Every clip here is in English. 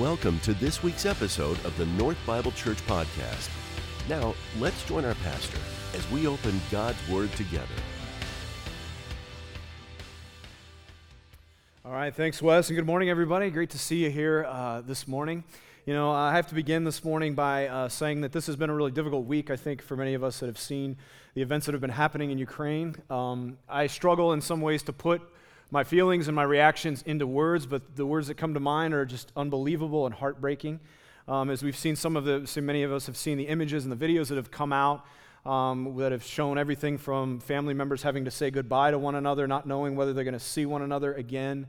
Welcome to this week's episode of the North Bible Church Podcast. Now, let's join our pastor as we open God's Word together. All right, thanks, Wes, and good morning, everybody. Great to see you here uh, this morning. You know, I have to begin this morning by uh, saying that this has been a really difficult week, I think, for many of us that have seen the events that have been happening in Ukraine. Um, I struggle in some ways to put my feelings and my reactions into words, but the words that come to mind are just unbelievable and heartbreaking. Um, as we've seen, some of the, so many of us have seen the images and the videos that have come out um, that have shown everything from family members having to say goodbye to one another, not knowing whether they're going to see one another again,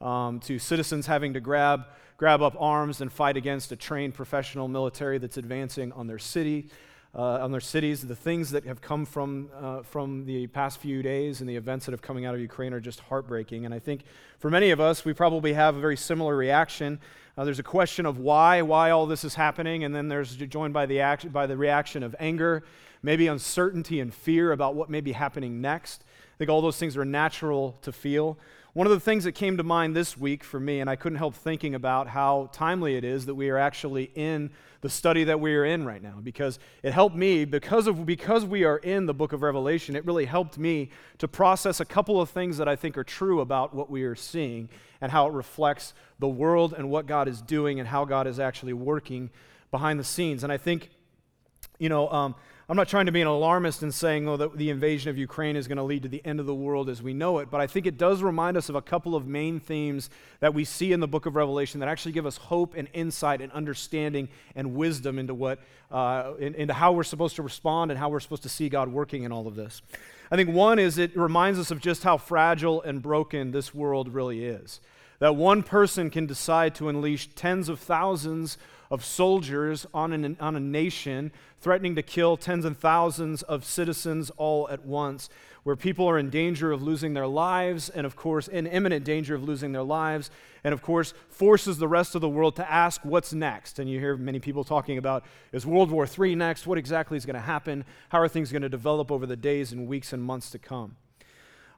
um, to citizens having to grab, grab up arms and fight against a trained professional military that's advancing on their city uh, on their cities. The things that have come from, uh, from the past few days and the events that have coming out of Ukraine are just heartbreaking. And I think for many of us, we probably have a very similar reaction. Uh, there's a question of why, why all this is happening, and then there's joined by the, act, by the reaction of anger, maybe uncertainty and fear about what may be happening next. I think all those things are natural to feel. One of the things that came to mind this week for me, and I couldn't help thinking about how timely it is that we are actually in the study that we are in right now, because it helped me, because, of, because we are in the book of Revelation, it really helped me to process a couple of things that I think are true about what we are seeing and how it reflects the world and what God is doing and how God is actually working behind the scenes. And I think, you know, um, I'm not trying to be an alarmist in saying, oh, that the invasion of Ukraine is going to lead to the end of the world as we know it, but I think it does remind us of a couple of main themes that we see in the book of Revelation that actually give us hope and insight and understanding and wisdom into, what, uh, in, into how we're supposed to respond and how we're supposed to see God working in all of this. I think one is it reminds us of just how fragile and broken this world really is. That one person can decide to unleash tens of thousands of soldiers on, an, on a nation, threatening to kill tens and thousands of citizens all at once, where people are in danger of losing their lives, and of course, in imminent danger of losing their lives, and of course, forces the rest of the world to ask what's next. And you hear many people talking about is World War III next? What exactly is going to happen? How are things going to develop over the days and weeks and months to come?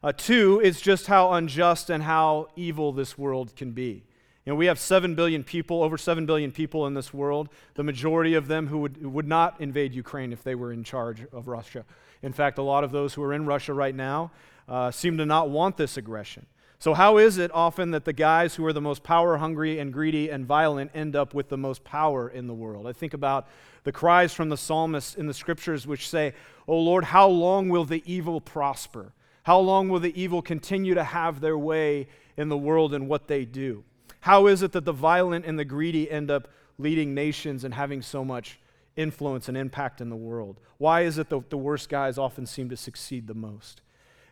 Uh, two is just how unjust and how evil this world can be. You know, we have 7 billion people, over 7 billion people in this world, the majority of them who would, would not invade Ukraine if they were in charge of Russia. In fact, a lot of those who are in Russia right now uh, seem to not want this aggression. So, how is it often that the guys who are the most power hungry and greedy and violent end up with the most power in the world? I think about the cries from the psalmist in the scriptures which say, Oh Lord, how long will the evil prosper? How long will the evil continue to have their way in the world and what they do? How is it that the violent and the greedy end up leading nations and having so much influence and impact in the world? Why is it that the worst guys often seem to succeed the most?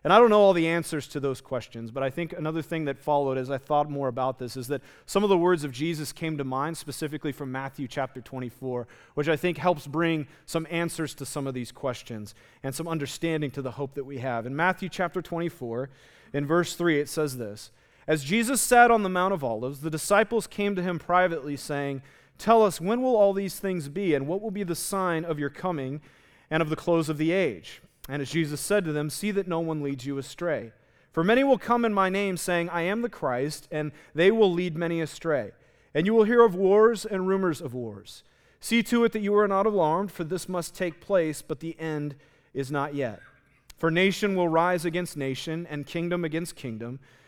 And I don't know all the answers to those questions, but I think another thing that followed as I thought more about this is that some of the words of Jesus came to mind, specifically from Matthew chapter 24, which I think helps bring some answers to some of these questions and some understanding to the hope that we have. In Matthew chapter 24, in verse 3, it says this as Jesus sat on the Mount of Olives, the disciples came to him privately, saying, Tell us, when will all these things be, and what will be the sign of your coming and of the close of the age? And as Jesus said to them, See that no one leads you astray. For many will come in my name, saying, I am the Christ, and they will lead many astray. And you will hear of wars and rumors of wars. See to it that you are not alarmed, for this must take place, but the end is not yet. For nation will rise against nation, and kingdom against kingdom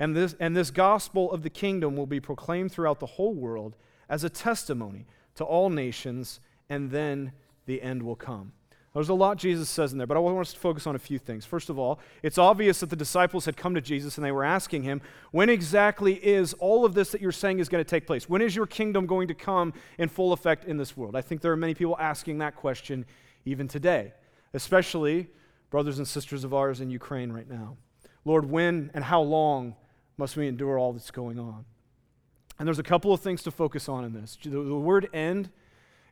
And this, and this gospel of the kingdom will be proclaimed throughout the whole world as a testimony to all nations, and then the end will come. There's a lot Jesus says in there, but I want us to focus on a few things. First of all, it's obvious that the disciples had come to Jesus and they were asking him, When exactly is all of this that you're saying is going to take place? When is your kingdom going to come in full effect in this world? I think there are many people asking that question even today, especially brothers and sisters of ours in Ukraine right now. Lord, when and how long must we endure all that's going on? And there's a couple of things to focus on in this. The, the word end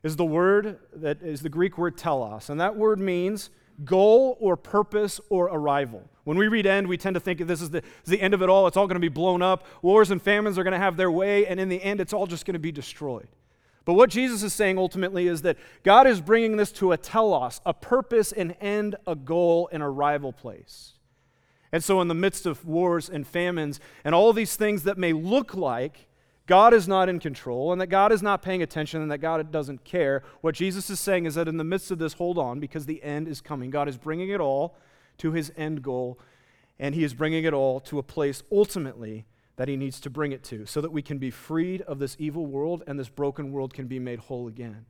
is the word that is the Greek word telos. And that word means goal or purpose or arrival. When we read end, we tend to think this is the, the end of it all. It's all going to be blown up. Wars and famines are going to have their way, and in the end, it's all just going to be destroyed. But what Jesus is saying ultimately is that God is bringing this to a telos, a purpose, an end, a goal, an arrival place. And so, in the midst of wars and famines and all these things that may look like God is not in control and that God is not paying attention and that God doesn't care, what Jesus is saying is that in the midst of this, hold on because the end is coming. God is bringing it all to his end goal, and he is bringing it all to a place ultimately that he needs to bring it to so that we can be freed of this evil world and this broken world can be made whole again.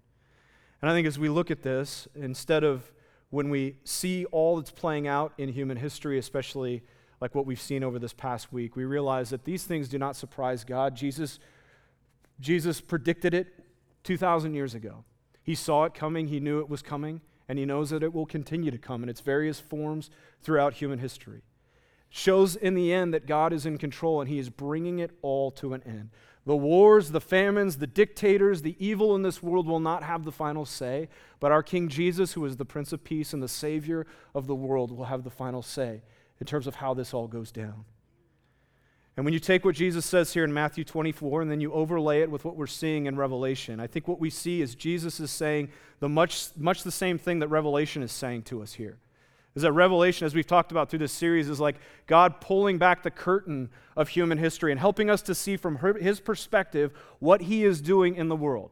And I think as we look at this, instead of when we see all that's playing out in human history, especially like what we've seen over this past week, we realize that these things do not surprise God. Jesus, Jesus predicted it 2,000 years ago. He saw it coming, he knew it was coming, and he knows that it will continue to come in its various forms throughout human history. Shows in the end that God is in control and he is bringing it all to an end. The wars, the famines, the dictators, the evil in this world will not have the final say, but our King Jesus, who is the Prince of Peace and the Savior of the world, will have the final say in terms of how this all goes down. And when you take what Jesus says here in Matthew 24 and then you overlay it with what we're seeing in Revelation, I think what we see is Jesus is saying the much, much the same thing that Revelation is saying to us here is that Revelation, as we've talked about through this series, is like God pulling back the curtain of human history and helping us to see from her, his perspective what he is doing in the world.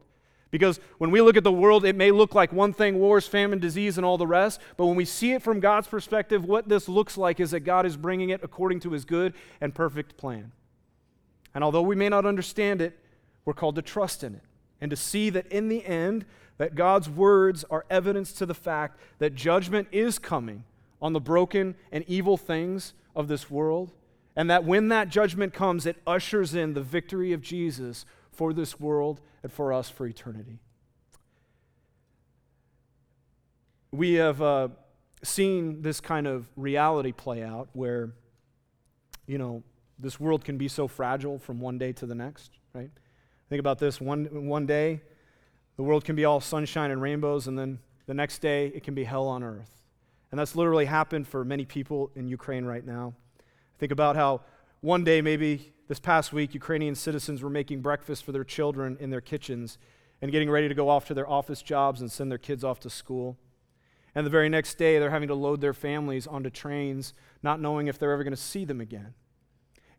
Because when we look at the world, it may look like one thing wars, famine, disease, and all the rest. But when we see it from God's perspective, what this looks like is that God is bringing it according to his good and perfect plan. And although we may not understand it, we're called to trust in it and to see that in the end, that God's words are evidence to the fact that judgment is coming on the broken and evil things of this world. And that when that judgment comes, it ushers in the victory of Jesus for this world and for us for eternity. We have uh, seen this kind of reality play out where, you know, this world can be so fragile from one day to the next, right? Think about this one, one day, the world can be all sunshine and rainbows, and then the next day, it can be hell on earth. And that's literally happened for many people in Ukraine right now. Think about how one day, maybe this past week, Ukrainian citizens were making breakfast for their children in their kitchens and getting ready to go off to their office jobs and send their kids off to school. And the very next day, they're having to load their families onto trains, not knowing if they're ever going to see them again.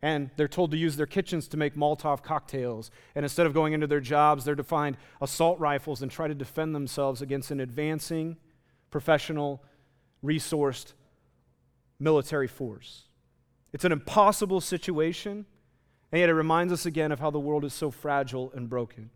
And they're told to use their kitchens to make Molotov cocktails. And instead of going into their jobs, they're to find assault rifles and try to defend themselves against an advancing professional resourced military force. It's an impossible situation, and yet it reminds us again of how the world is so fragile and broken.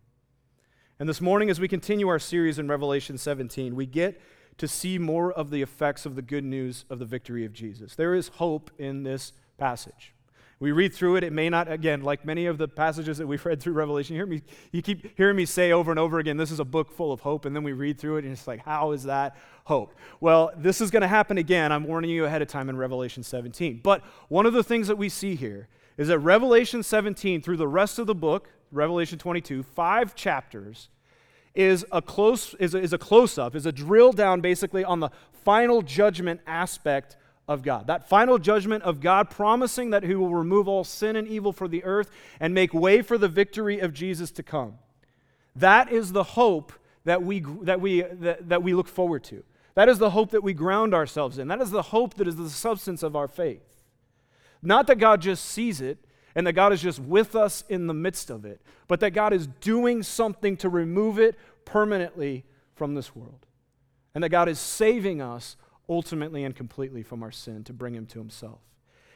And this morning, as we continue our series in Revelation 17, we get to see more of the effects of the good news of the victory of Jesus. There is hope in this passage we read through it, it may not, again, like many of the passages that we've read through Revelation, you, hear me, you keep hearing me say over and over again, this is a book full of hope, and then we read through it, and it's like, how is that hope? Well, this is going to happen again. I'm warning you ahead of time in Revelation 17. But one of the things that we see here is that Revelation 17, through the rest of the book, Revelation 22, five chapters, is a close is a, is a close up, is a drill down basically on the final judgment aspect of God. That final judgment of God promising that He will remove all sin and evil from the earth and make way for the victory of Jesus to come. That is the hope that we, that we, that, that we look forward to. That is the hope that we ground ourselves in. That is the hope that is the substance of our faith. Not that God just sees it and that God is just with us in the midst of it, but that God is doing something to remove it permanently from this world. And that God is saving us ultimately and completely from our sin to bring him to himself.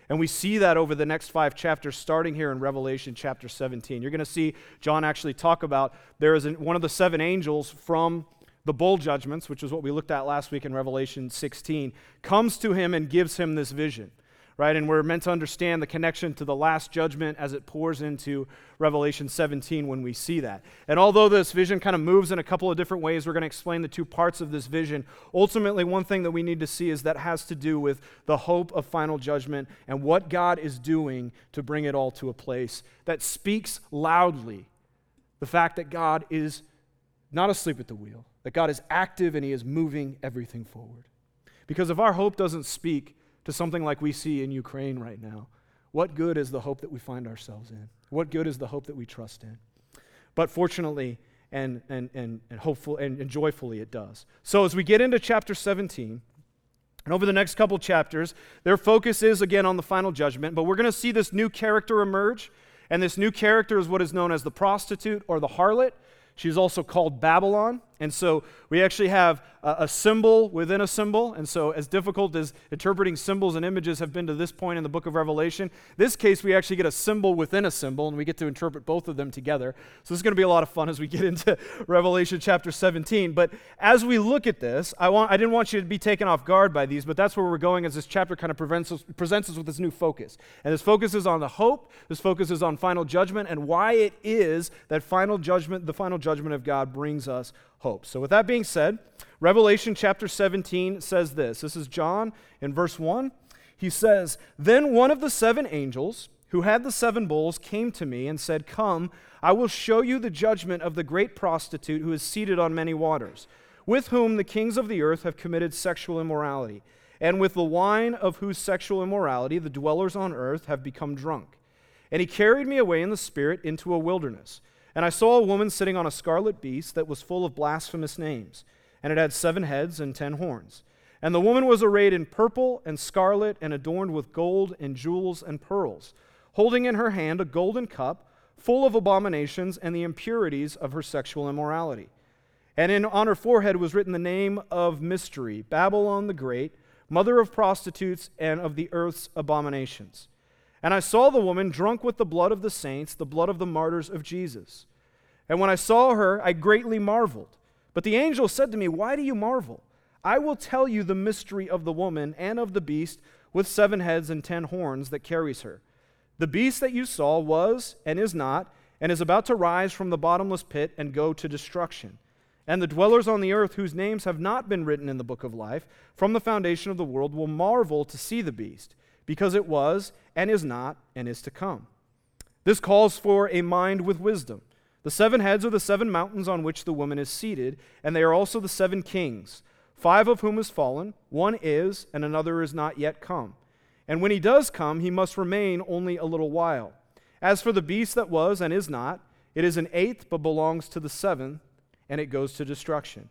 And we see that over the next five chapters, starting here in Revelation chapter 17. You're going to see John actually talk about there is one of the seven angels from the bowl judgments, which is what we looked at last week in Revelation 16, comes to him and gives him this vision right? And we're meant to understand the connection to the last judgment as it pours into Revelation 17 when we see that. And although this vision kind of moves in a couple of different ways, we're going to explain the two parts of this vision. Ultimately, one thing that we need to see is that has to do with the hope of final judgment and what God is doing to bring it all to a place that speaks loudly the fact that God is not asleep at the wheel, that God is active and He is moving everything forward. Because if our hope doesn't speak to something like we see in Ukraine right now, what good is the hope that we find ourselves in? What good is the hope that we trust in? But fortunately and, and, and, and hopeful and, and joyfully it does. So as we get into chapter 17, and over the next couple chapters, their focus is again on the final judgment, but we're going to see this new character emerge. And this new character is what is known as the prostitute or the harlot. She's also called Babylon. And so we actually have a, symbol within a symbol. And so, as difficult as interpreting symbols and images have been to this point in the book of Revelation, this case we actually get a symbol within a symbol, and we get to interpret both of them together. So, this is going to be a lot of fun as we get into Revelation chapter 17. But as we look at this, I, want, I didn't want you to be taken off guard by these, but that's where we're going as this chapter kind of presents us, presents us with this new focus. And this focus is on the hope, this focus is on final judgment, and why it is that final judgment, the final judgment of God, brings us hope. So, with that being said, Revelation chapter 17 says this. This is John in verse 1. He says, Then one of the seven angels who had the seven bowls came to me and said, Come, I will show you the judgment of the great prostitute who is seated on many waters, with whom the kings of the earth have committed sexual immorality, and with the wine of whose sexual immorality the dwellers on earth have become drunk. And he carried me away in the Spirit into a wilderness and I saw a woman sitting on a scarlet beast that was full of blasphemous names, and it had seven heads and ten horns. And the woman was arrayed in purple and scarlet and adorned with gold and jewels and pearls, holding in her hand a golden cup full of abominations and the impurities of her sexual immorality. And in, on her forehead was written the name of mystery Babylon the Great, mother of prostitutes and of the earth's abominations. And I saw the woman drunk with the blood of the saints, the blood of the martyrs of Jesus. And when I saw her, I greatly marveled. But the angel said to me, Why do you marvel? I will tell you the mystery of the woman and of the beast with seven heads and ten horns that carries her. The beast that you saw was and is not, and is about to rise from the bottomless pit and go to destruction. And the dwellers on the earth, whose names have not been written in the book of life, from the foundation of the world, will marvel to see the beast because it was and is not and is to come. This calls for a mind with wisdom. The seven heads are the seven mountains on which the woman is seated, and they are also the seven kings, five of whom is fallen, one is, and another is not yet come. And when he does come, he must remain only a little while. As for the beast that was and is not, it is an eighth, but belongs to the seventh, and it goes to destruction.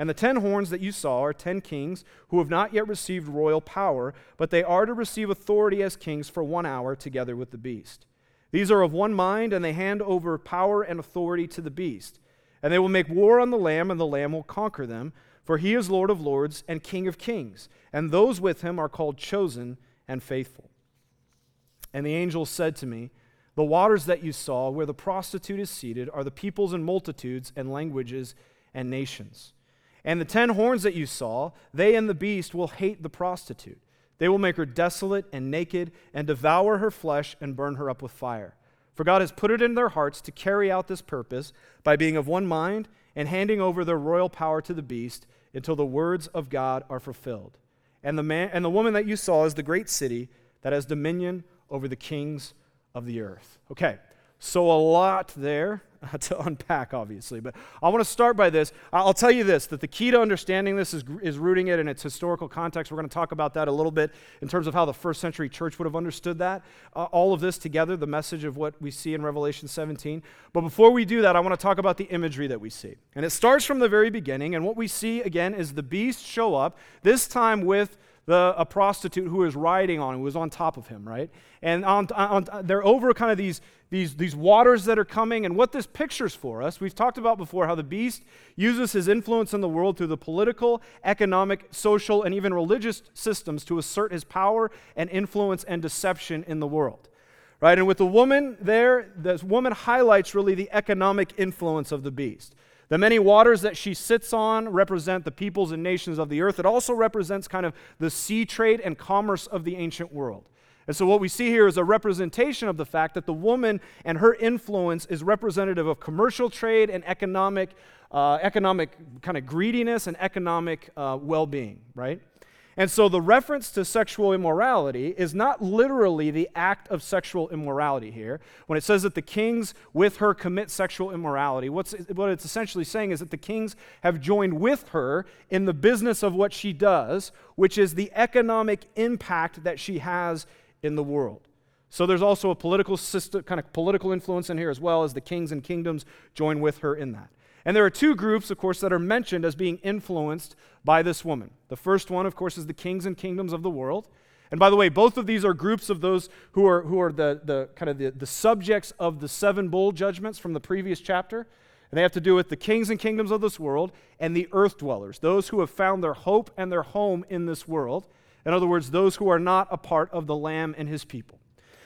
And the ten horns that you saw are ten kings who have not yet received royal power, but they are to receive authority as kings for one hour together with the beast. These are of one mind, and they hand over power and authority to the beast. And they will make war on the Lamb, and the Lamb will conquer them, for he is Lord of lords and King of kings, and those with him are called chosen and faithful. And the angel said to me, The waters that you saw, where the prostitute is seated, are the peoples and multitudes and languages and nations. And the ten horns that you saw, they and the beast will hate the prostitute. They will make her desolate and naked and devour her flesh and burn her up with fire. For God has put it in their hearts to carry out this purpose by being of one mind and handing over their royal power to the beast until the words of God are fulfilled. And the, man, and the woman that you saw is the great city that has dominion over the kings of the earth. Okay, so a lot there. to unpack, obviously. But I want to start by this. I'll tell you this that the key to understanding this is, is rooting it in its historical context. We're going to talk about that a little bit in terms of how the first century church would have understood that. Uh, all of this together, the message of what we see in Revelation 17. But before we do that, I want to talk about the imagery that we see. And it starts from the very beginning. And what we see, again, is the beast show up, this time with the, a prostitute who is riding on, who was on top of him, right? And on, on, they're over kind of these, these, these waters that are coming. And what this pictures for us, we've talked about before how the beast uses his influence in the world through the political, economic, social, and even religious systems to assert his power and influence and deception in the world. Right? And with the woman there, this woman highlights really the economic influence of the beast. The many waters that she sits on represent the peoples and nations of the earth. It also represents kind of the sea trade and commerce of the ancient world. And so, what we see here is a representation of the fact that the woman and her influence is representative of commercial trade and economic, uh, economic kind of greediness and economic uh, well being, right? And so the reference to sexual immorality is not literally the act of sexual immorality here. When it says that the kings with her commit sexual immorality, what it's essentially saying is that the kings have joined with her in the business of what she does, which is the economic impact that she has in the world. So there's also a political system, kind of political influence in here as well as the kings and kingdoms join with her in that. And there are two groups, of course, that are mentioned as being influenced by this woman. The first one, of course, is the kings and kingdoms of the world. And by the way, both of these are groups of those who are, who are the, the kind of the, the subjects of the seven bowl judgments from the previous chapter. And they have to do with the kings and kingdoms of this world and the earth dwellers, those who have found their hope and their home in this world. In other words, those who are not a part of the Lamb and his people.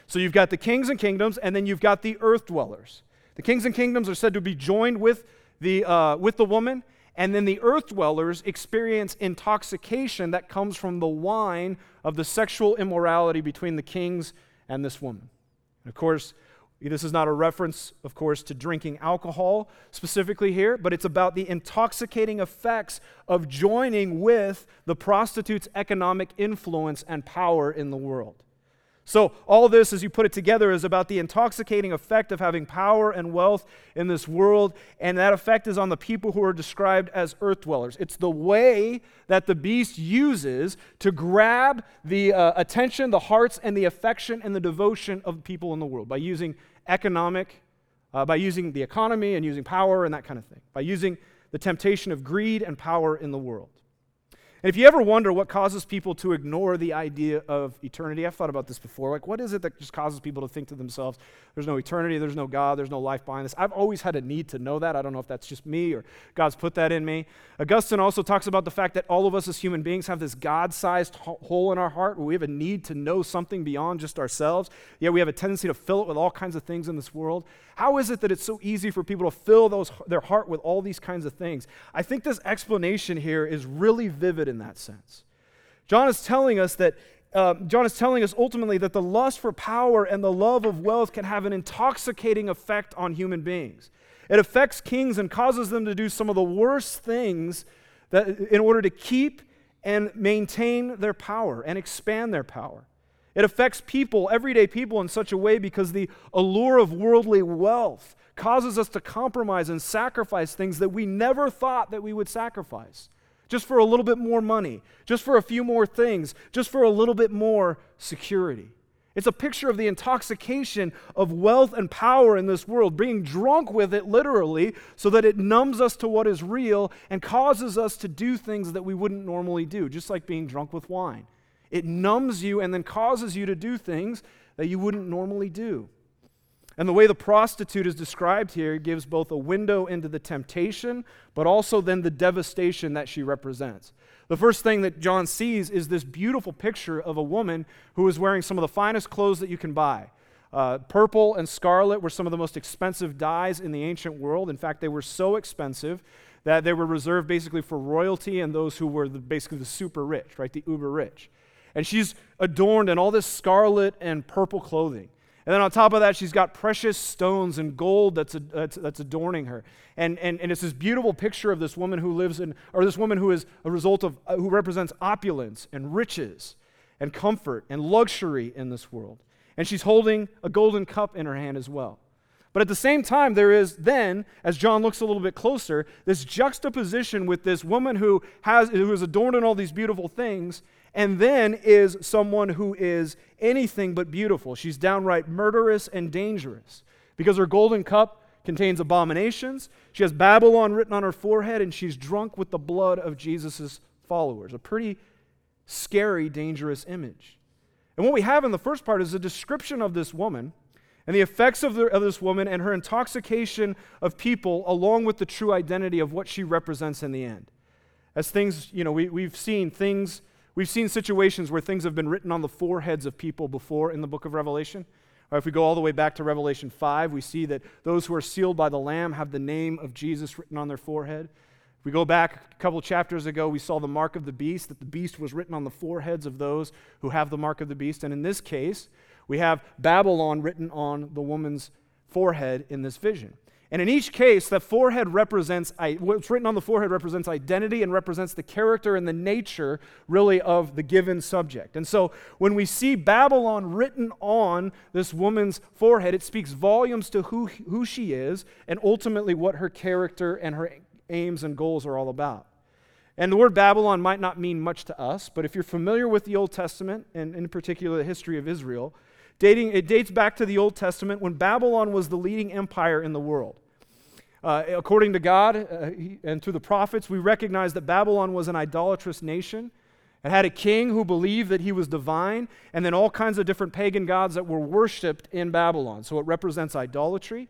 So you've got the kings and kingdoms, and then you've got the earth dwellers. The kings and kingdoms are said to be joined with the, uh, with the woman, and then the earth dwellers experience intoxication that comes from the wine of the sexual immorality between the kings and this woman. And of course, this is not a reference, of course, to drinking alcohol specifically here, but it's about the intoxicating effects of joining with the prostitute's economic influence and power in the world. So, all this, as you put it together, is about the intoxicating effect of having power and wealth in this world, and that effect is on the people who are described as earth dwellers. It's the way that the beast uses to grab the uh, attention, the hearts, and the affection and the devotion of people in the world by using economic, uh, by using the economy and using power and that kind of thing, by using the temptation of greed and power in the world. And if you ever wonder what causes people to ignore the idea of eternity, I've thought about this before. Like, what is it that just causes people to think to themselves, there's no eternity, there's no God, there's no life behind this? I've always had a need to know that. I don't know if that's just me or God's put that in me. Augustine also talks about the fact that all of us as human beings have this God sized hole in our heart where we have a need to know something beyond just ourselves. Yet we have a tendency to fill it with all kinds of things in this world. How is it that it's so easy for people to fill those, their heart with all these kinds of things? I think this explanation here is really vivid in that sense. John is telling us that uh, John is telling us ultimately that the lust for power and the love of wealth can have an intoxicating effect on human beings. It affects kings and causes them to do some of the worst things that, in order to keep and maintain their power and expand their power. It affects people, everyday people, in such a way because the allure of worldly wealth causes us to compromise and sacrifice things that we never thought that we would sacrifice. Just for a little bit more money, just for a few more things, just for a little bit more security. It's a picture of the intoxication of wealth and power in this world, being drunk with it literally, so that it numbs us to what is real and causes us to do things that we wouldn't normally do, just like being drunk with wine. It numbs you and then causes you to do things that you wouldn't normally do. And the way the prostitute is described here gives both a window into the temptation, but also then the devastation that she represents. The first thing that John sees is this beautiful picture of a woman who is wearing some of the finest clothes that you can buy. Uh, purple and scarlet were some of the most expensive dyes in the ancient world. In fact, they were so expensive that they were reserved basically for royalty and those who were the, basically the super rich, right? The uber rich. And she's adorned in all this scarlet and purple clothing. And then on top of that, she's got precious stones and gold that's, that's, that's, adorning her. And, and, and it's this beautiful picture of this woman who lives in, or this woman who is a result of, uh, who represents opulence and riches and comfort and luxury in this world. And she's holding a golden cup in her hand as well. But at the same time, there is then, as John looks a little bit closer, this juxtaposition with this woman who, has, who is adorned in all these beautiful things, and then is someone who is anything but beautiful. She's downright murderous and dangerous because her golden cup contains abominations. She has Babylon written on her forehead, and she's drunk with the blood of Jesus' followers. A pretty scary, dangerous image. And what we have in the first part is a description of this woman and the effects of, the, of, this woman and her intoxication of people, along with the true identity of what she represents in the end. As things, you know, we, we've seen things We've seen situations where things have been written on the foreheads of people before in the book of Revelation. Or if we go all the way back to Revelation 5, we see that those who are sealed by the Lamb have the name of Jesus written on their forehead. If we go back a couple chapters ago, we saw the mark of the beast, that the beast was written on the foreheads of those who have the mark of the beast. And in this case, we have Babylon written on the woman's forehead in this vision. And in each case, the forehead represents, what's written on the forehead represents identity and represents the character and the nature, really, of the given subject. And so when we see Babylon written on this woman's forehead, it speaks volumes to who, who she is and ultimately what her character and her aims and goals are all about. And the word Babylon might not mean much to us, but if you're familiar with the Old Testament, and in particular the history of Israel, dating, it dates back to the Old Testament when Babylon was the leading empire in the world. Uh, according to God uh, he, and through the prophets, we recognize that Babylon was an idolatrous nation. It had a king who believed that he was divine, and then all kinds of different pagan gods that were worshiped in Babylon. So it represents idolatry.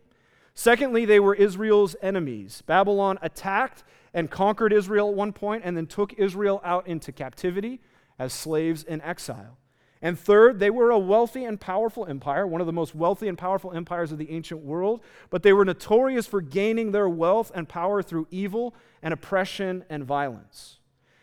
Secondly, they were Israel's enemies. Babylon attacked and conquered Israel at one point and then took Israel out into captivity as slaves in exile. And third, they were a wealthy and powerful empire, one of the most wealthy and powerful empires of the ancient world, but they were notorious for gaining their wealth and power through evil and oppression and violence.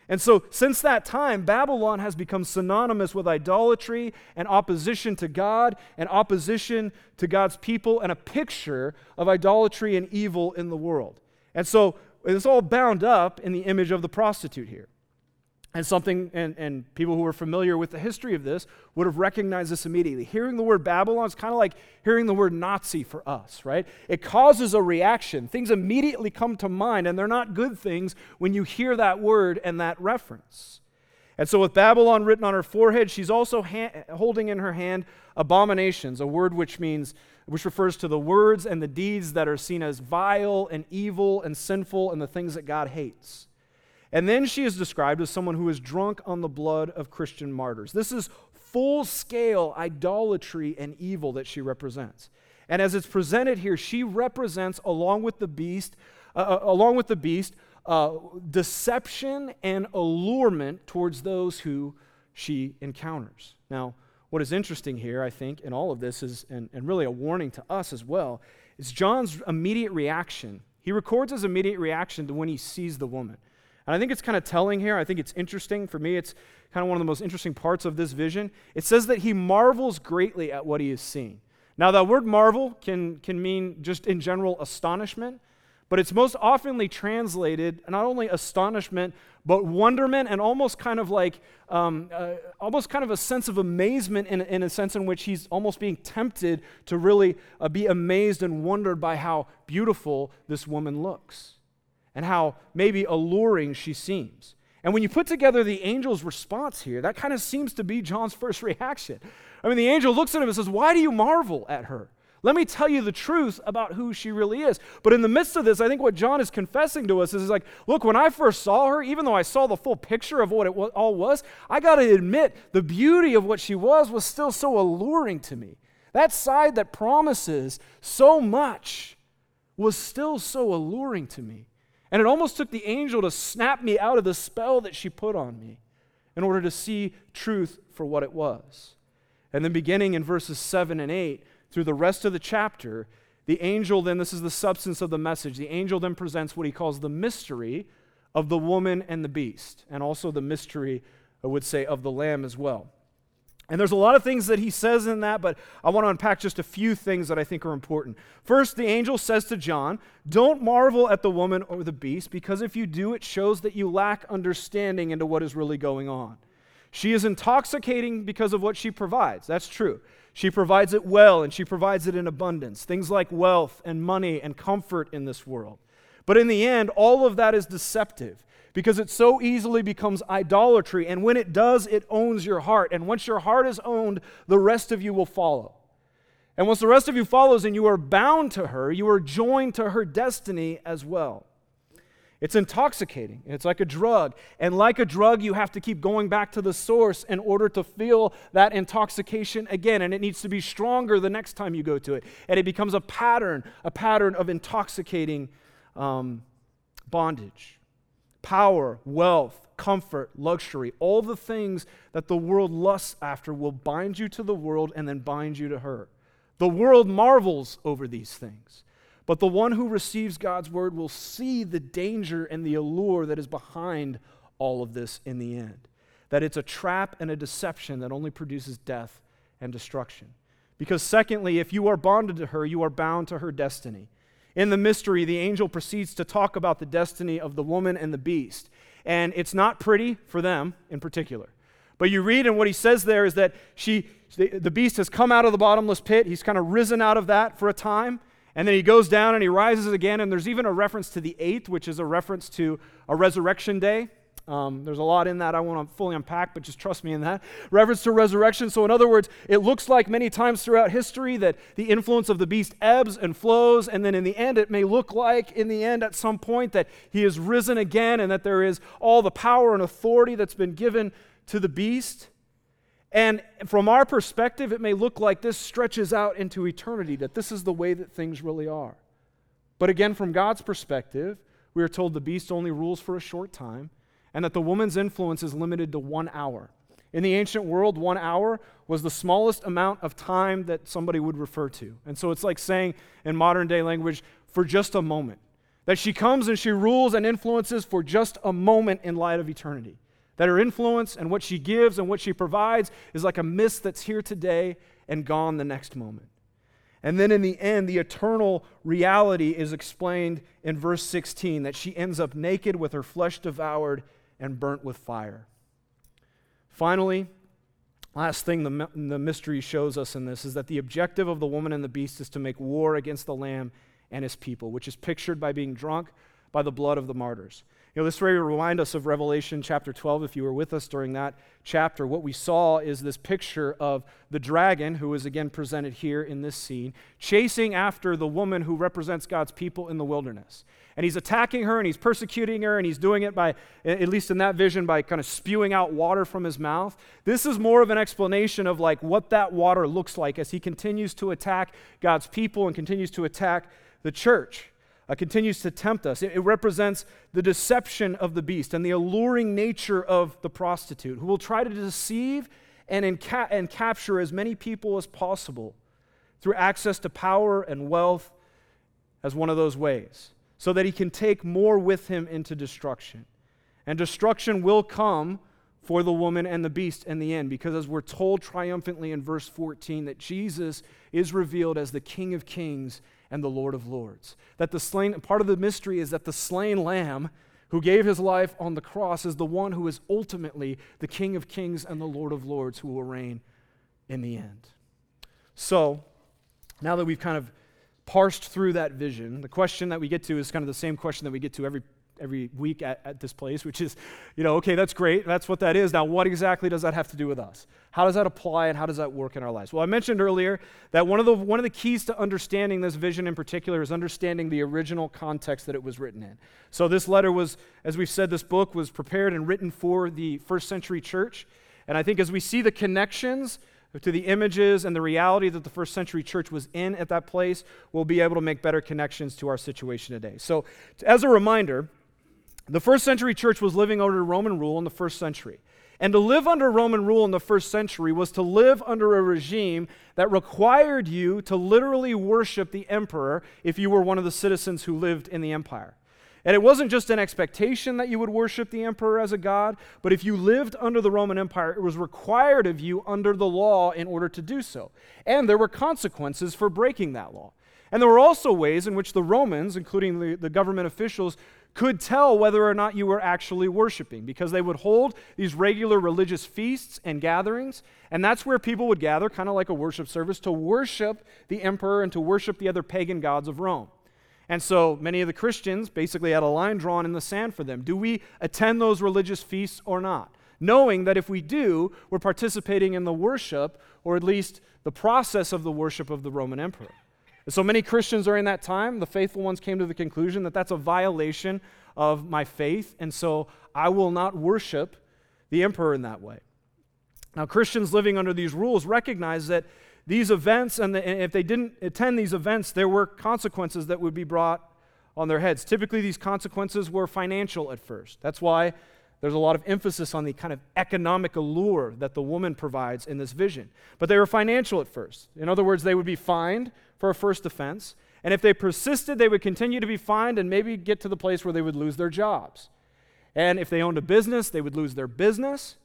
And so, since that time, Babylon has become synonymous with idolatry and opposition to God and opposition to God's people and a picture of idolatry and evil in the world. And so, it's all bound up in the image of the prostitute here. And something, and, and people who are familiar with the history of this would have recognized this immediately. Hearing the word Babylon is kind of like hearing the word Nazi for us, right? It causes a reaction. Things immediately come to mind, and they're not good things when you hear that word and that reference. And so, with Babylon written on her forehead, she's also holding in her hand abominations, a word which means, which refers to the words and the deeds that are seen as vile and evil and sinful and the things that God hates. And then she is described as someone who is drunk on the blood of Christian martyrs. This is full scale idolatry and evil that she represents. And as it's presented here, she represents, along with the beast, uh, uh, along with the beast, uh, deception and allurement towards those who she encounters. Now, what is interesting here, I think, in all of this is, and, and really a warning to us as well, is John's immediate reaction. He records his immediate reaction to when he sees the woman. And I think it's kind of telling here. I think it's interesting. For me, it's kind of one of the most interesting parts of this vision. It says that he marvels greatly at what he is seeing. Now, that word marvel can, can mean just in general astonishment, but it's most oftenly translated not only astonishment, but wonderment and almost kind of like, um, uh, almost kind of a sense of amazement in, in a sense in which he's almost being tempted to really uh, be amazed and wondered by how beautiful this woman looks and how maybe alluring she seems. And when you put together the angel's response here, that kind of seems to be John's first reaction. I mean, the angel looks at him and says, Why do you marvel at her? Let me tell you the truth about who she really is. But in the midst of this, I think what John is confessing to us is like, look, when I first saw her, even though I saw the full picture of what it all was, I got to admit the beauty of what she was was still so alluring to me. That side that promises so much was still so alluring to me. And it almost took the angel to snap me out of the spell that she put on me in order to see truth for what it was. And then, beginning in verses 7 and 8, through the rest of the chapter, the angel then, this is the substance of the message, the angel then presents what he calls the mystery of the woman and the beast, and also the mystery, I would say, of the lamb as well. And there's a lot of things that he says in that, but I want to unpack just a few things that I think are important. First, the angel says to John, Don't marvel at the woman or the beast, because if you do, it shows that you lack understanding into what is really going on. She is intoxicating because of what she provides. That's true. She provides it well, and she provides it in abundance. Things like wealth and money and comfort in this world. But in the end, all of that is deceptive because it so easily becomes idolatry. And when it does, it owns your heart. And once your heart is owned, the rest of you will follow. And once the rest of you follows and you are bound to her, you are joined to her destiny as well. It's intoxicating. It's like a drug. And like a drug, you have to keep going back to the source in order to feel that intoxication again. And it needs to be stronger the next time you go to it. And it becomes a pattern, a pattern of intoxicating um, bondage power, wealth, comfort, luxury, all the things that the world lusts after will bind you to the world and then bind you to her. The world marvels over these things. But the one who receives God's word will see the danger and the allure that is behind all of this in the end. That it's a trap and a deception that only produces death and destruction. Because, secondly, if you are bonded to her, you are bound to her destiny. In the mystery, the angel proceeds to talk about the destiny of the woman and the beast. And it's not pretty for them in particular. But you read, and what he says there is that she, the beast has come out of the bottomless pit. He's kind of risen out of that for a time. And then he goes down and he rises again. And there's even a reference to the eighth, which is a reference to a resurrection day. Um, there's a lot in that I want to fully unpack, but just trust me in that. Reference to resurrection. So, in other words, it looks like many times throughout history that the influence of the beast ebbs and flows, and then in the end, it may look like, in the end, at some point, that he is risen again and that there is all the power and authority that's been given to the beast. And from our perspective, it may look like this stretches out into eternity, that this is the way that things really are. But again, from God's perspective, we are told the beast only rules for a short time and that the woman's influence is limited to one hour. In the ancient world, one hour was the smallest amount of time that somebody would refer to. And so it's like saying in modern day language, for just a moment. That she comes and she rules and influences for just a moment in light of eternity. That her influence and what she gives and what she provides is like a mist that's here today and gone the next moment. And then in the end, the eternal reality is explained in verse 16 that she ends up naked with her flesh devoured and burnt with fire. Finally, last thing the, the mystery shows us in this is that the objective of the woman and the beast is to make war against the Lamb and his people, which is pictured by being drunk by the blood of the martyrs. You know, this story will remind us of Revelation chapter 12. If you were with us during that chapter, what we saw is this picture of the dragon, who is again presented here in this scene, chasing after the woman who represents God's people in the wilderness. And he's attacking her and he's persecuting her, and he's doing it by, at least in that vision, by kind of spewing out water from his mouth. This is more of an explanation of like what that water looks like as he continues to attack God's people and continues to attack the church uh, continues to tempt us. It, it represents the deception of the beast and the alluring nature of the prostitute, who will try to deceive and, and capture as many people as possible through access to power and wealth as one of those ways, so that he can take more with him into destruction. And destruction will come for the woman and the beast in the end, because as we're told triumphantly in verse 14, that Jesus is revealed as the King of Kings and the Lord of Lords. That the slain, part of the mystery is that the slain lamb who gave his life on the cross is the one who is ultimately the King of Kings and the Lord of Lords who will reign in the end. So, now that we've kind of parsed through that vision, the question that we get to is kind of the same question that we get to every every week at, at this place, which is, you know, okay, that's great. That's what that is. Now, what exactly does that have to do with us? How does that apply and how does that work in our lives? Well, I mentioned earlier that one of the, one of the keys to understanding this vision in particular is understanding the original context that it was written in. So, this letter was, as we've said, this book was prepared and written for the first century church. And I think as we see the connections to the images and the reality that the first century church was in at that place, we'll be able to make better connections to our situation today. So, as a reminder, the first century church was living under Roman rule in the first century. And to live under Roman rule in the first century was to live under a regime that required you to literally worship the emperor if you were one of the citizens who lived in the empire. And it wasn't just an expectation that you would worship the emperor as a god, but if you lived under the Roman Empire, it was required of you under the law in order to do so. And there were consequences for breaking that law. And there were also ways in which the Romans, including the, the government officials, could tell whether or not you were actually worshiping because they would hold these regular religious feasts and gatherings. And that's where people would gather, kind of like a worship service, to worship the emperor and to worship the other pagan gods of Rome. And so many of the Christians basically had a line drawn in the sand for them. Do we attend those religious feasts or not? Knowing that if we do, we're participating in the worship, or at least the process of the worship of the Roman emperor. So many Christians during that time, the faithful ones came to the conclusion that that's a violation of my faith, and so I will not worship the emperor in that way. Now, Christians living under these rules recognize that these events, and, the, and if they didn't attend these events, there were consequences that would be brought on their heads. Typically, these consequences were financial at first. That's why there's a lot of emphasis on the kind of economic allure that the woman provides in this vision. But they were financial at first. In other words, they would be fined for a first offense. And if they persisted, they would continue to be fined and maybe get to the place where they would lose their jobs. And if they owned a business, they would lose their business.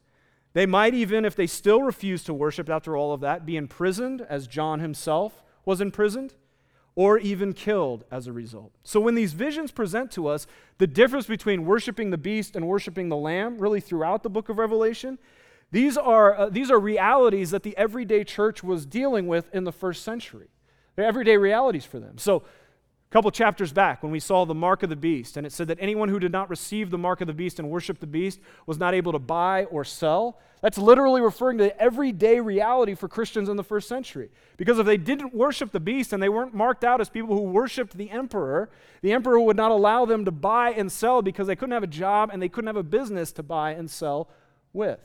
They might even, if they still refused to worship after all of that, be imprisoned, as John himself was imprisoned. or even killed as a result. So when these visions present to us the difference between worshiping the beast and worshiping the lamb, really throughout the book of Revelation, these are, uh, these are realities that the everyday church was dealing with in the first century. They're everyday realities for them. So a couple chapters back, when we saw the mark of the beast, and it said that anyone who did not receive the mark of the beast and worship the beast was not able to buy or sell. That's literally referring to everyday reality for Christians in the first century. Because if they didn't worship the beast and they weren't marked out as people who worshiped the emperor, the emperor would not allow them to buy and sell because they couldn't have a job and they couldn't have a business to buy and sell with.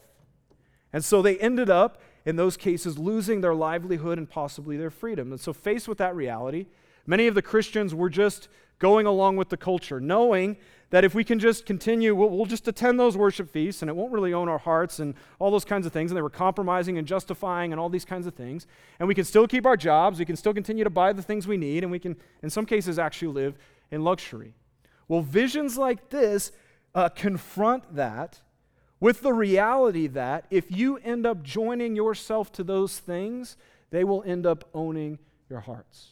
And so they ended up, in those cases, losing their livelihood and possibly their freedom. And so, faced with that reality, Many of the Christians were just going along with the culture, knowing that if we can just continue, we'll, we'll, just attend those worship feasts and it won't really own our hearts and all those kinds of things. And they were compromising and justifying and all these kinds of things. And we can still keep our jobs, we can still continue to buy the things we need, and we can, in some cases, actually live in luxury. Well, visions like this uh, confront that with the reality that if you end up joining yourself to those things, they will end up owning your hearts.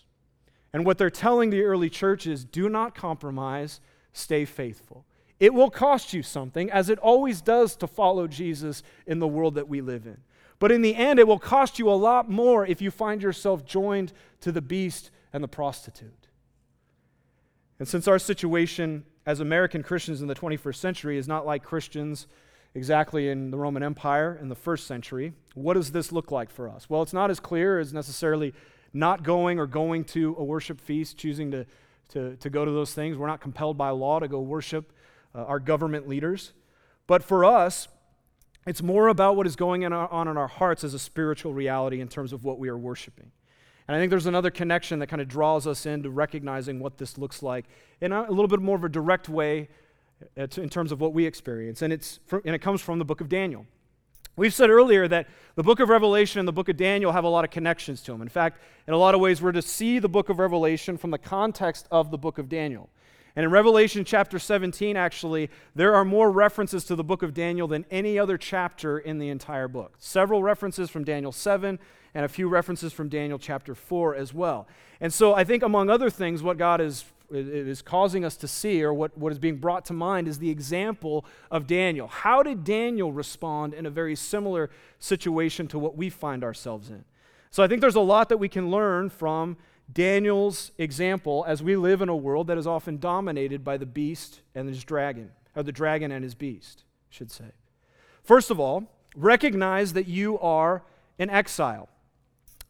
And what they're telling the early church is do not compromise, stay faithful. It will cost you something, as it always does to follow Jesus in the world that we live in. But in the end, it will cost you a lot more if you find yourself joined to the beast and the prostitute. And since our situation as American Christians in the 21st century is not like Christians exactly in the Roman Empire in the first century, what does this look like for us? Well, it's not as clear as necessarily not going or going to a worship feast, choosing to, to, to go to those things. We're not compelled by law to go worship uh, our government leaders. But for us, it's more about what is going on, in our hearts as a spiritual reality in terms of what we are worshiping. And I think there's another connection that kind of draws us into recognizing what this looks like in a, little bit more of a direct way in terms of what we experience. And, it's and it comes from the book of Daniel. We've said earlier that the book of Revelation and the book of Daniel have a lot of connections to them. In fact, in a lot of ways, we're to see the book of Revelation from the context of the book of Daniel. And in Revelation chapter 17, actually, there are more references to the book of Daniel than any other chapter in the entire book. Several references from Daniel 7 and a few references from Daniel chapter 4 as well. And so I think, among other things, what God is is causing us to see, or what, what is being brought to mind, is the example of Daniel. How did Daniel respond in a very similar situation to what we find ourselves in? So I think there's a lot that we can learn from Daniel's example as we live in a world that is often dominated by the beast and his dragon, or the dragon and his beast, I should say. First of all, recognize that you are in exile.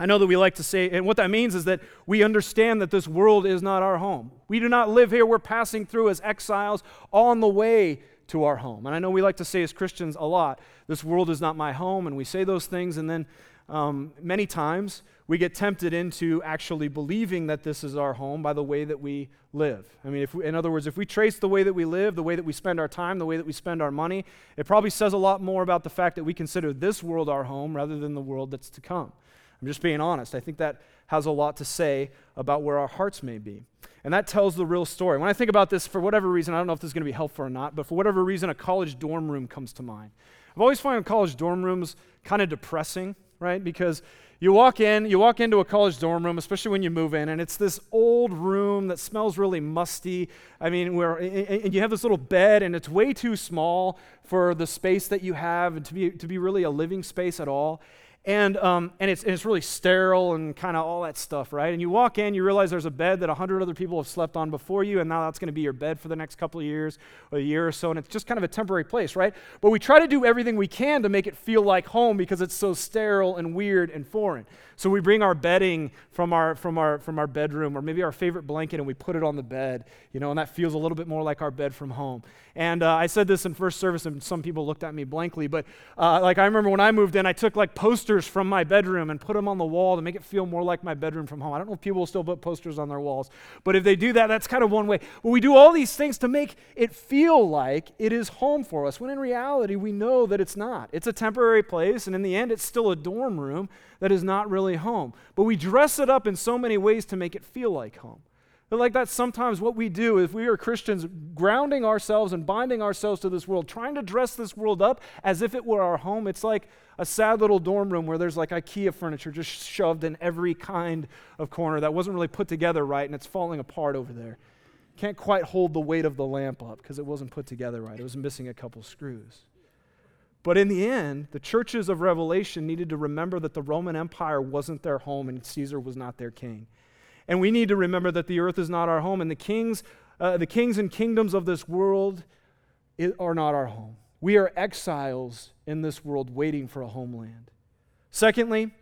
I know that we like to say, and what that means is that we understand that this world is not our home. We do not live here. We're passing through as exiles on the way to our home. And I know we like to say as Christians a lot, this world is not my home, and we say those things, and then um, many times we get tempted into actually believing that this is our home by the way that we live. I mean, we, in other words, if we trace the way that we live, the way that we spend our time, the way that we spend our money, it probably says a lot more about the fact that we consider this world our home rather than the world that's to come. I'm just being honest. I think that has a lot to say about where our hearts may be. And that tells the real story. When I think about this, for whatever reason, I don't know if this is going to be helpful or not, but for whatever reason, a college dorm room comes to mind. I've always found college dorm rooms kind of depressing, right? Because you walk in, you walk into a college dorm room, especially when you move in, and it's this old room that smells really musty. I mean, where and you have this little bed, and it's way too small for the space that you have, to be to be really a living space at all. And, um, and, it's, and it's really sterile and kind of all that stuff, right? And you walk in, you realize there's a bed that 100 other people have slept on before you, and now that's going to be your bed for the next couple of years or a year or so, and it's just kind of a temporary place, right? But we try to do everything we can to make it feel like home because it's so sterile and weird and foreign. So we bring our bedding from our, from, our, from our bedroom or maybe our favorite blanket and we put it on the bed, you know, and that feels a little bit more like our bed from home. And uh, I said this in first service and some people looked at me blankly, but uh, like I remember when I moved in, I took like posters from my bedroom and put them on the wall to make it feel more like my bedroom from home. I don't know if people will still put posters on their walls, but if they do that, that's kind of one way. But we do all these things to make it feel like it is home for us, when in reality, we know that it's not. It's a temporary place, and in the end, it's still a dorm room that is not really home. But we dress it up in so many ways to make it feel like home. But like that's sometimes what we do if we are Christians, grounding ourselves and binding ourselves to this world, trying to dress this world up as if it were our home. It's like a sad little dorm room where there's like IKEA furniture just shoved in every kind of corner that wasn't really put together right and it's falling apart over there. Can't quite hold the weight of the lamp up because it wasn't put together right. It was missing a couple screws. But in the end, the churches of Revelation needed to remember that the Roman Empire wasn't their home and Caesar was not their king. And we need to remember that the earth is not our home, and the kings, uh, the kings and kingdoms of this world are not our home. We are exiles in this world waiting for a homeland. Secondly,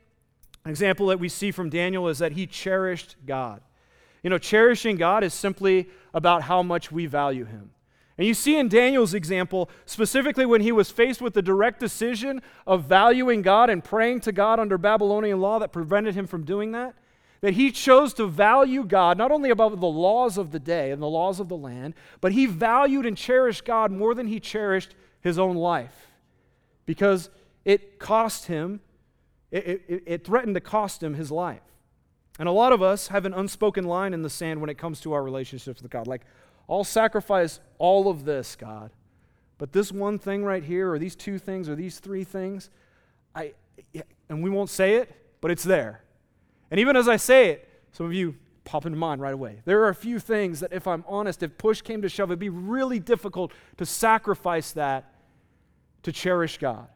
an example that we see from Daniel is that he cherished God. You know, cherishing God is simply about how much we value him. And you see in Daniel's example, specifically when he was faced with the direct decision of valuing God and praying to God under Babylonian law that prevented him from doing that, that he chose to value God not only above the laws of the day and the laws of the land, but he valued and cherished God more than he cherished his own life because it cost him, it, it, it, threatened to cost him his life. And a lot of us have an unspoken line in the sand when it comes to our relationships with God. Like, I'll sacrifice all of this, God. But this one thing right here, or these two things, or these three things, I, and we won't say it, but it's there. And even as I say it, some of you pop into mind right away. There are a few things that, if I'm honest, if push came to shove, it'd be really difficult to sacrifice that to cherish God.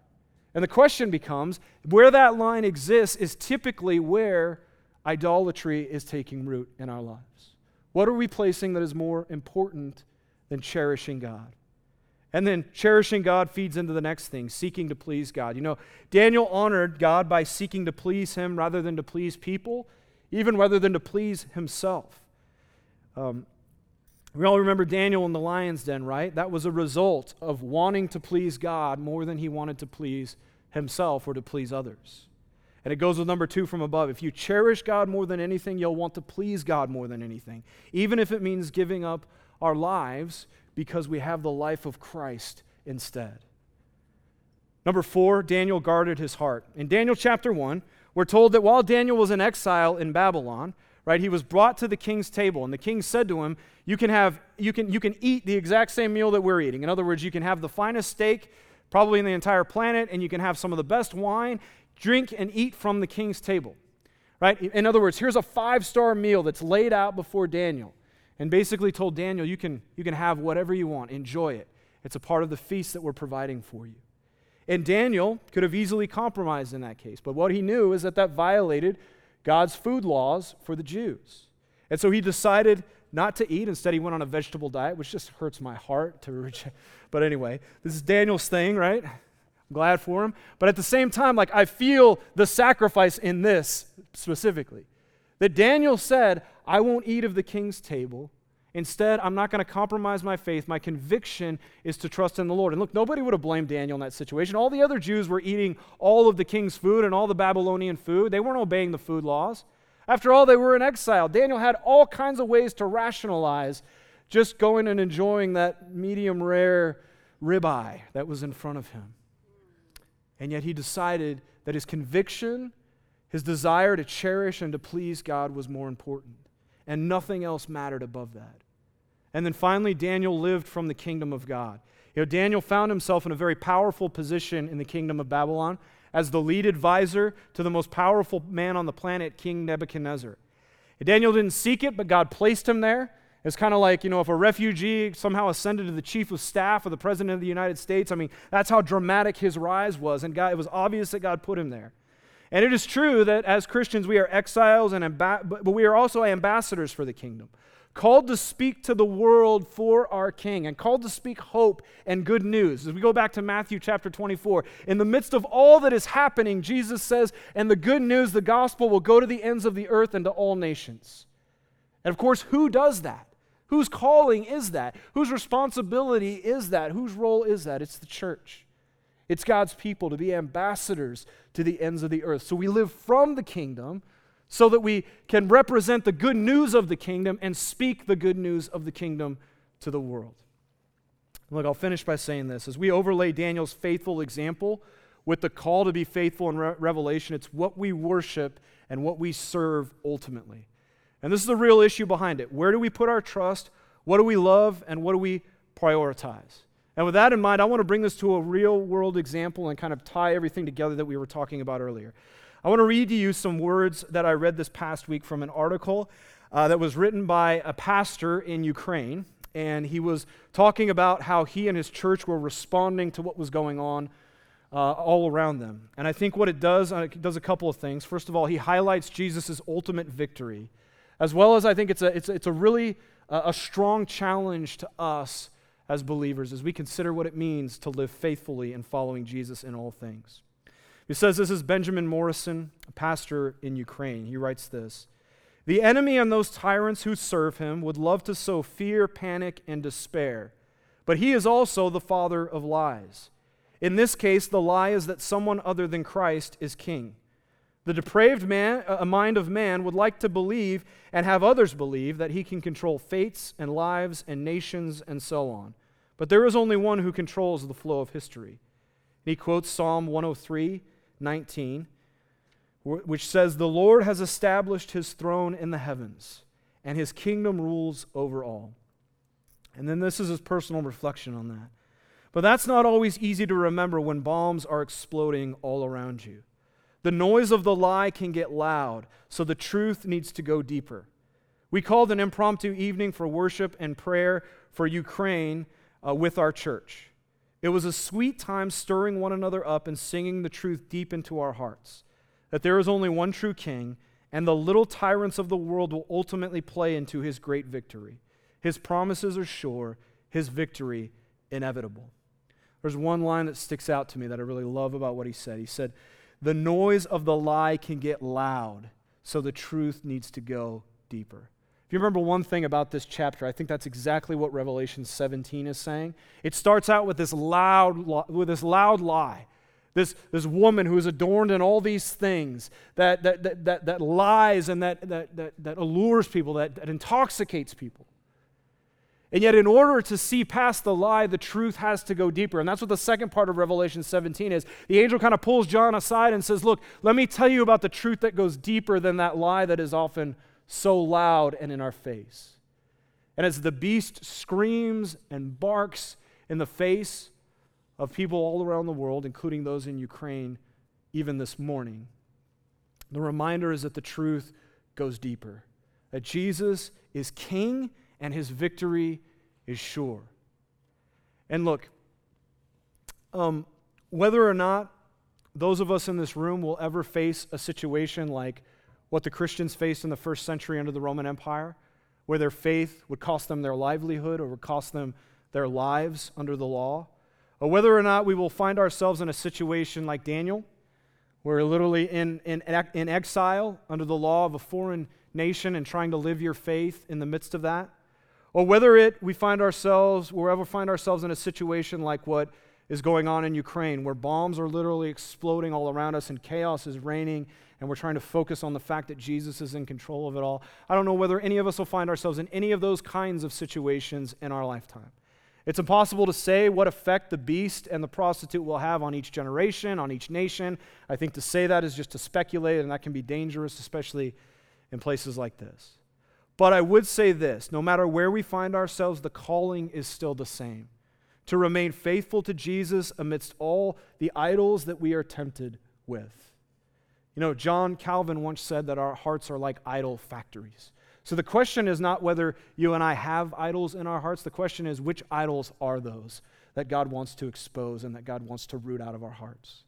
And the question becomes where that line exists is typically where idolatry is taking root in our lives. What are we placing that is more important than cherishing God? And then cherishing God feeds into the next thing, seeking to please God. You know, Daniel honored God by seeking to please him rather than to please people, even rather than to please himself. Um, we all remember Daniel in the lion's den, right? That was a result of wanting to please God more than he wanted to please himself or to please others. And it goes with number two from above. If you cherish God more than anything, you'll want to please God more than anything, even if it means giving up our lives because we have the life of Christ instead. Number four, Daniel guarded his heart. In Daniel chapter 1, we're told that while Daniel was in exile in Babylon, right, he was brought to the king's table, and the king said to him, You can, have, you can, you can eat the exact same meal that we're eating. In other words, you can have the finest steak probably in the entire planet, and you can have some of the best wine, drink and eat from the king's table. Right? In other words, here's a five star meal that's laid out before Daniel and basically told Daniel, you can, you can have whatever you want, enjoy it. It's a part of the feast that we're providing for you. And Daniel could have easily compromised in that case, but what he knew is that that violated God's food laws for the Jews. And so he decided not to eat. Instead, he went on a vegetable diet, which just hurts my heart to reject. But anyway, this is Daniel's thing, right? Glad for him. But at the same time, like I feel the sacrifice in this specifically. That Daniel said, I won't eat of the king's table. Instead, I'm not going to compromise my faith. My conviction is to trust in the Lord. And look, nobody would have blamed Daniel in that situation. All the other Jews were eating all of the king's food and all the Babylonian food. They weren't obeying the food laws. After all, they were in exile. Daniel had all kinds of ways to rationalize just going and enjoying that medium rare ribeye that was in front of him. And yet he decided that his conviction his desire to cherish and to please God was more important, and nothing else mattered above that. And then finally, Daniel lived from the kingdom of God. You know, Daniel found himself in a very powerful position in the kingdom of Babylon as the lead advisor to the most powerful man on the planet, King Nebuchadnezzar. Daniel didn't seek it, but God placed him there. It's kind of like, you know, if a refugee somehow ascended to the chief of staff of the president of the United States, I mean, that's how dramatic his rise was. And God, it was obvious that God put him there. And it is true that as Christians we are exiles and amb- but we are also ambassadors for the kingdom, called to speak to the world for our king and called to speak hope and good news. As we go back to Matthew chapter 24, in the midst of all that is happening, Jesus says, "And the good news, the gospel will go to the ends of the earth and to all nations." And of course, who does that? Whose calling is that? Whose responsibility is that? Whose role is that? It's the church. It's God's people to be ambassadors to the ends of the earth. So we live from the kingdom so that we can represent the good news of the kingdom and speak the good news of the kingdom to the world. Look, I'll finish by saying this. As we overlay Daniel's faithful example with the call to be faithful in Re- Revelation, it's what we worship and what we serve ultimately. And this is the real issue behind it. Where do we put our trust? What do we love? And what do we prioritize? And with that in mind, I want to bring this to a real world example and kind of tie everything together that we were talking about earlier. I want to read to you some words that I read this past week from an article uh, that was written by a pastor in Ukraine. And he was talking about how he and his church were responding to what was going on uh, all around them. And I think what it does, uh, it does a couple of things. First of all, he highlights Jesus' ultimate victory, as well as I think it's a, it's, it's a really uh, a strong challenge to us as believers as we consider what it means to live faithfully in following Jesus in all things. He says this is Benjamin Morrison, a pastor in Ukraine. He writes this The enemy and those tyrants who serve him would love to sow fear, panic, and despair, but he is also the father of lies. In this case, the lie is that someone other than Christ is king. The depraved man, a mind of man would like to believe and have others believe that he can control fates and lives and nations and so on. But there is only one who controls the flow of history. And he quotes Psalm 103 19, which says, The Lord has established his throne in the heavens, and his kingdom rules over all. And then this is his personal reflection on that. But that's not always easy to remember when bombs are exploding all around you. The noise of the lie can get loud, so the truth needs to go deeper. We called an impromptu evening for worship and prayer for Ukraine uh, with our church. It was a sweet time stirring one another up and singing the truth deep into our hearts that there is only one true king, and the little tyrants of the world will ultimately play into his great victory. His promises are sure, his victory inevitable. There's one line that sticks out to me that I really love about what he said. He said, The noise of the lie can get loud, so the truth needs to go deeper. If you remember one thing about this chapter, I think that's exactly what Revelation 17 is saying. It starts out with this loud, with this loud lie. This, this woman who is adorned in all these things that, that, that, that, that lies and that, that, that, that allures people, that, that intoxicates people. And yet, in order to see past the lie, the truth has to go deeper. And that's what the second part of Revelation 17 is. The angel kind of pulls John aside and says, Look, let me tell you about the truth that goes deeper than that lie that is often so loud and in our face. And as the beast screams and barks in the face of people all around the world, including those in Ukraine, even this morning, the reminder is that the truth goes deeper. That Jesus is king and his victory is sure. And look, um, whether or not those of us in this room will ever face a situation like what the Christians faced in the first century under the Roman Empire, where their faith would cost them their livelihood or would cost them their lives under the law, or whether or not we will find ourselves in a situation like Daniel, where literally in, in, in exile under the law of a foreign nation and trying to live your faith in the midst of that. Or whether it we find ourselves, wherever we find ourselves in a situation like what is going on in Ukraine, where bombs are literally exploding all around us and chaos is reigning, and we're trying to focus on the fact that Jesus is in control of it all. I don't know whether any of us will find ourselves in any of those kinds of situations in our lifetime. It's impossible to say what effect the beast and the prostitute will have on each generation, on each nation. I think to say that is just to speculate, and that can be dangerous, especially in places like this. But I would say this no matter where we find ourselves, the calling is still the same to remain faithful to Jesus amidst all the idols that we are tempted with. You know, John Calvin once said that our hearts are like idol factories. So the question is not whether you and I have idols in our hearts, the question is which idols are those that God wants to expose and that God wants to root out of our hearts.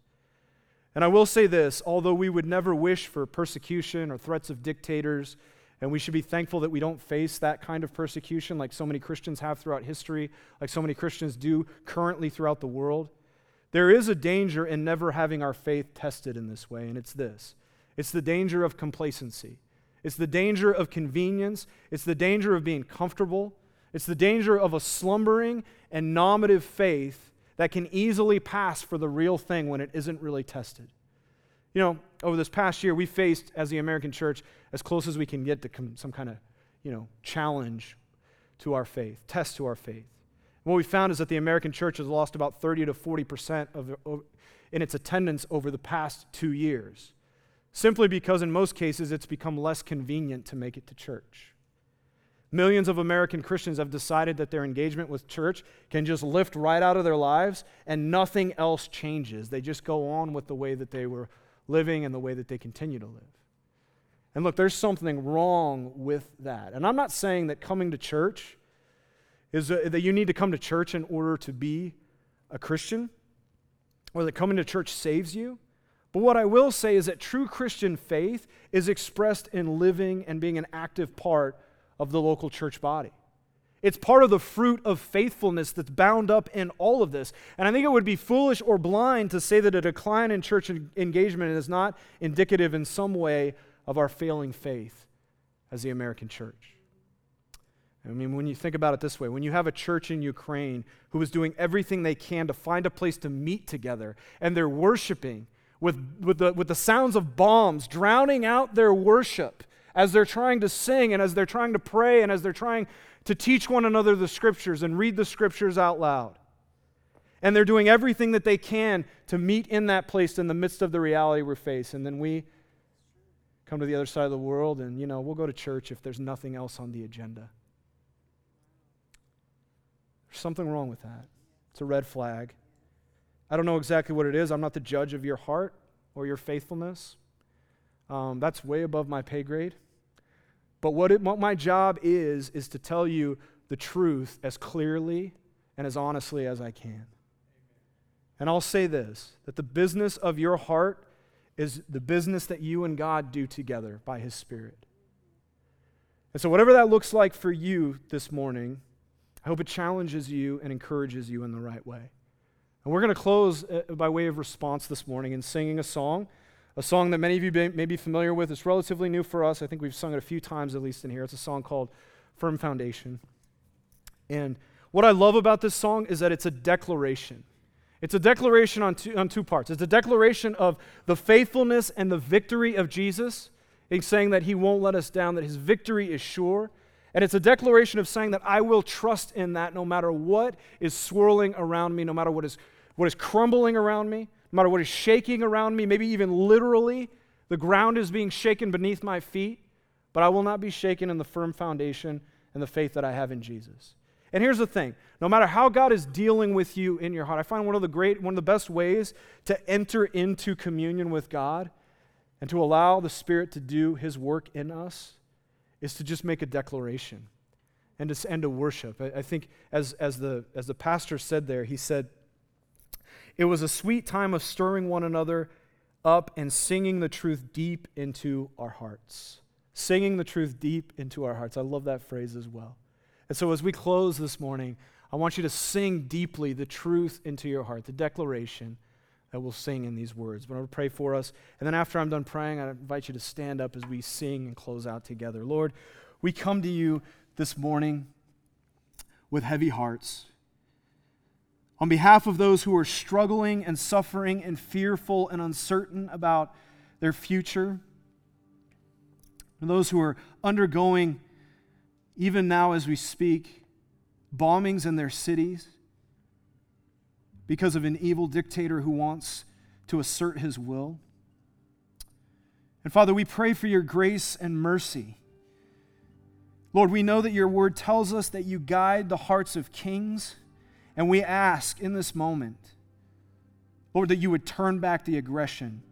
And I will say this although we would never wish for persecution or threats of dictators, and we should be thankful that we don't face that kind of persecution like so many Christians have throughout history, like so many Christians do currently throughout the world. There is a danger in never having our faith tested in this way, and it's this it's the danger of complacency, it's the danger of convenience, it's the danger of being comfortable, it's the danger of a slumbering and nominative faith that can easily pass for the real thing when it isn't really tested. You know, over this past year, we faced, as the American church, as close as we can get to some kind of, you know, challenge to our faith, test to our faith. What we found is that the American church has lost about 30 to 40 percent of, of, in its attendance over the past two years. simply because in most cases it's become less convenient to make it to church. Millions of American Christians have decided that their engagement with church can just lift right out of their lives and nothing else changes. They just go on with the way that they were living and the way that they continue to live. And look, there's something wrong with that. And I'm not saying that coming to church is a, that you need to come to church in order to be a Christian or that coming to church saves you. But what I will say is that true Christian faith is expressed in living and being an active part of the local church body. It's part of the fruit of faithfulness that's bound up in all of this. And I think it would be foolish or blind to say that a decline in church engagement is not indicative in some way of our failing faith as the American church. I mean, when you think about it this way, when you have a church in Ukraine who is doing everything they can to find a place to meet together, and they're worshiping with, with, the, with the sounds of bombs drowning out their worship, as they're trying to sing and as they're trying to pray and as they're trying to teach one another the scriptures and read the scriptures out loud. And they're doing everything that they can to meet in that place in the midst of the reality we face. And then we come to the other side of the world and, you know, we'll go to church if there's nothing else on the agenda. There's something wrong with that. It's a red flag. I don't know exactly what it is. I'm not the judge of your heart or your faithfulness. Um, that's way above my pay grade. But what, it, what my job is, is to tell you the truth as clearly and as honestly as I can. And I'll say this that the business of your heart is the business that you and God do together by His Spirit. And so, whatever that looks like for you this morning, I hope it challenges you and encourages you in the right way. And we're going to close uh, by way of response this morning in singing a song a song that many of you may be familiar with. It's relatively new for us. I think we've sung it a few times at least in here. It's a song called Firm Foundation. And what I love about this song is that it's a declaration. It's a declaration on two, on two parts. It's a declaration of the faithfulness and the victory of Jesus, in saying that he won't let us down, that his victory is sure. And it's a declaration of saying that I will trust in that no matter what is swirling around me, no matter what is, what is crumbling around me, no matter what is shaking around me, maybe even literally, the ground is being shaken beneath my feet, but I will not be shaken in the firm foundation and the faith that I have in Jesus. And here's the thing no matter how God is dealing with you in your heart, I find one of the great, one of the best ways to enter into communion with God and to allow the Spirit to do His work in us is to just make a declaration and to, and to worship. I, I think, as, as, the, as the pastor said there, he said, it was a sweet time of stirring one another up and singing the truth deep into our hearts. Singing the truth deep into our hearts. I love that phrase as well. And so, as we close this morning, I want you to sing deeply the truth into your heart, the declaration that we'll sing in these words. But I'm going to pray for us. And then, after I'm done praying, I invite you to stand up as we sing and close out together. Lord, we come to you this morning with heavy hearts on behalf of those who are struggling and suffering and fearful and uncertain about their future, and those who are undergoing, even now as we speak, bombings in their cities because of an evil dictator who wants to assert his will. And Father, we pray for your grace and mercy. Lord, we know that your word tells us that you guide the hearts of kings and we ask in this moment, Lord, that you would turn back the aggression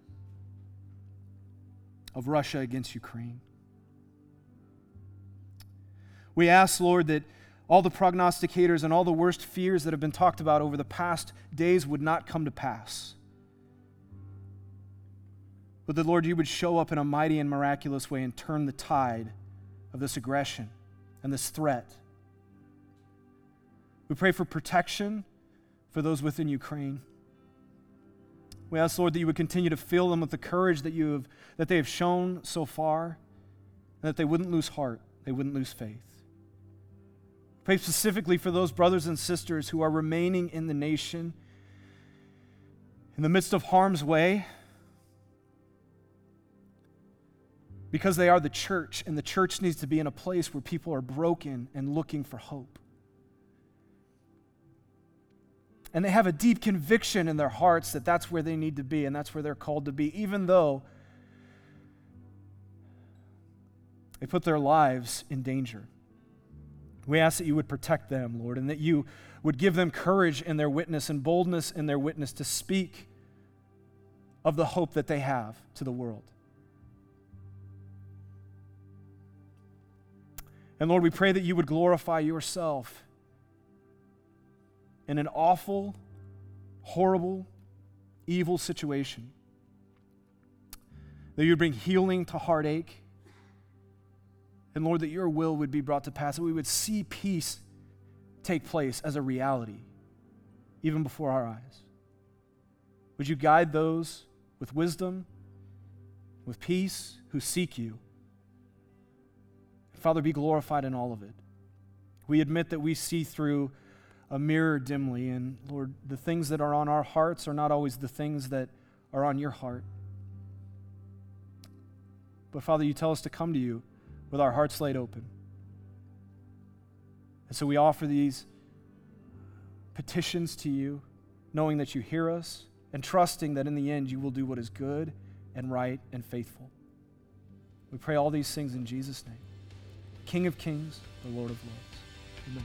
of Russia against Ukraine. We ask, Lord, that all the prognosticators and all the worst fears that have been talked about over the past days would not come to pass. But that, Lord, you would show up in a mighty and miraculous way and turn the tide of this aggression and this threat we pray for protection for those within Ukraine. We ask, Lord, that you would continue to fill them with the courage that, you have, that they have shown so far, and that they wouldn't lose heart, they wouldn't lose faith. Pray specifically for those brothers and sisters who are remaining in the nation in the midst of harm's way because they are the church, and the church needs to be in a place where people are broken and looking for hope. And they have a deep conviction in their hearts that that's where they need to be and that's where they're called to be, even though they put their lives in danger. We ask that you would protect them, Lord, and that you would give them courage in their witness and boldness in their witness to speak of the hope that they have to the world. And Lord, we pray that you would glorify yourself in an awful, horrible, evil situation. That you would bring healing to heartache. And Lord, that your will would be brought to pass, that we would see peace take place as a reality, even before our eyes. Would you guide those with wisdom, with peace, who seek you? Father, be glorified in all of it. We admit that we see through a mirror dimly, and Lord, the things that are on our hearts are not always the things that are on your heart. But Father, you tell us to come to you with our hearts laid open. And so we offer these petitions to you, knowing that you hear us and trusting that in the end you will do what is good and right and faithful. We pray all these things in Jesus' name. King of kings, the Lord of lords. Amen.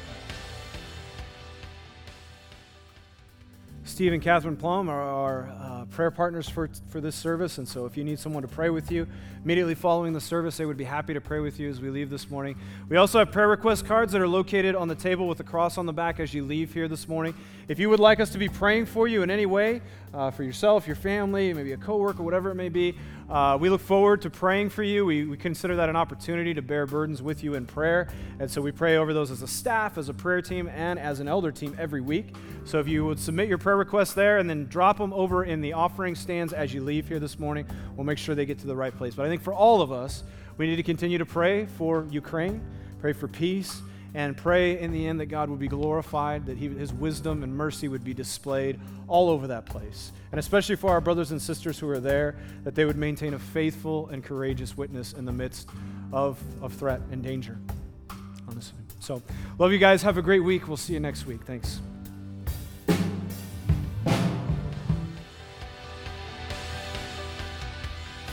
Steve and Catherine Plum are our uh, prayer partners for, for this service. And so if you need someone to pray with you immediately following the service, they would be happy to pray with you as we leave this morning. We also have prayer request cards that are located on the table with a cross on the back as you leave here this morning. If you would like us to be praying for you in any way, uh, for yourself, your family, maybe a coworker, whatever it may be, uh, we look forward to praying for you. We, we consider that an opportunity to bear burdens with you in prayer. And so we pray over those as a staff, as a prayer team, and as an elder team every week. So if you would submit your prayer requests there and then drop them over in the offering stands as you leave here this morning, we'll make sure they get to the right place. But I think for all of us, we need to continue to pray for Ukraine, pray for peace, and pray in the end that God would be glorified, that he, His wisdom and mercy would be displayed all over that place. And especially for our brothers and sisters who are there, that they would maintain a faithful and courageous witness in the midst of, of threat and danger. Honestly. So, love you guys. Have a great week. We'll see you next week. Thanks.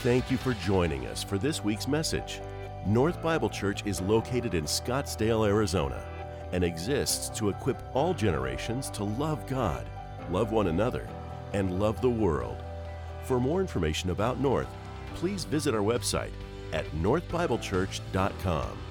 Thank you for joining us for this week's message. North Bible Church is located in Scottsdale, Arizona, and exists to equip all generations to love God, love one another, and love the world. For more information about North, please visit our website at northbiblechurch.com.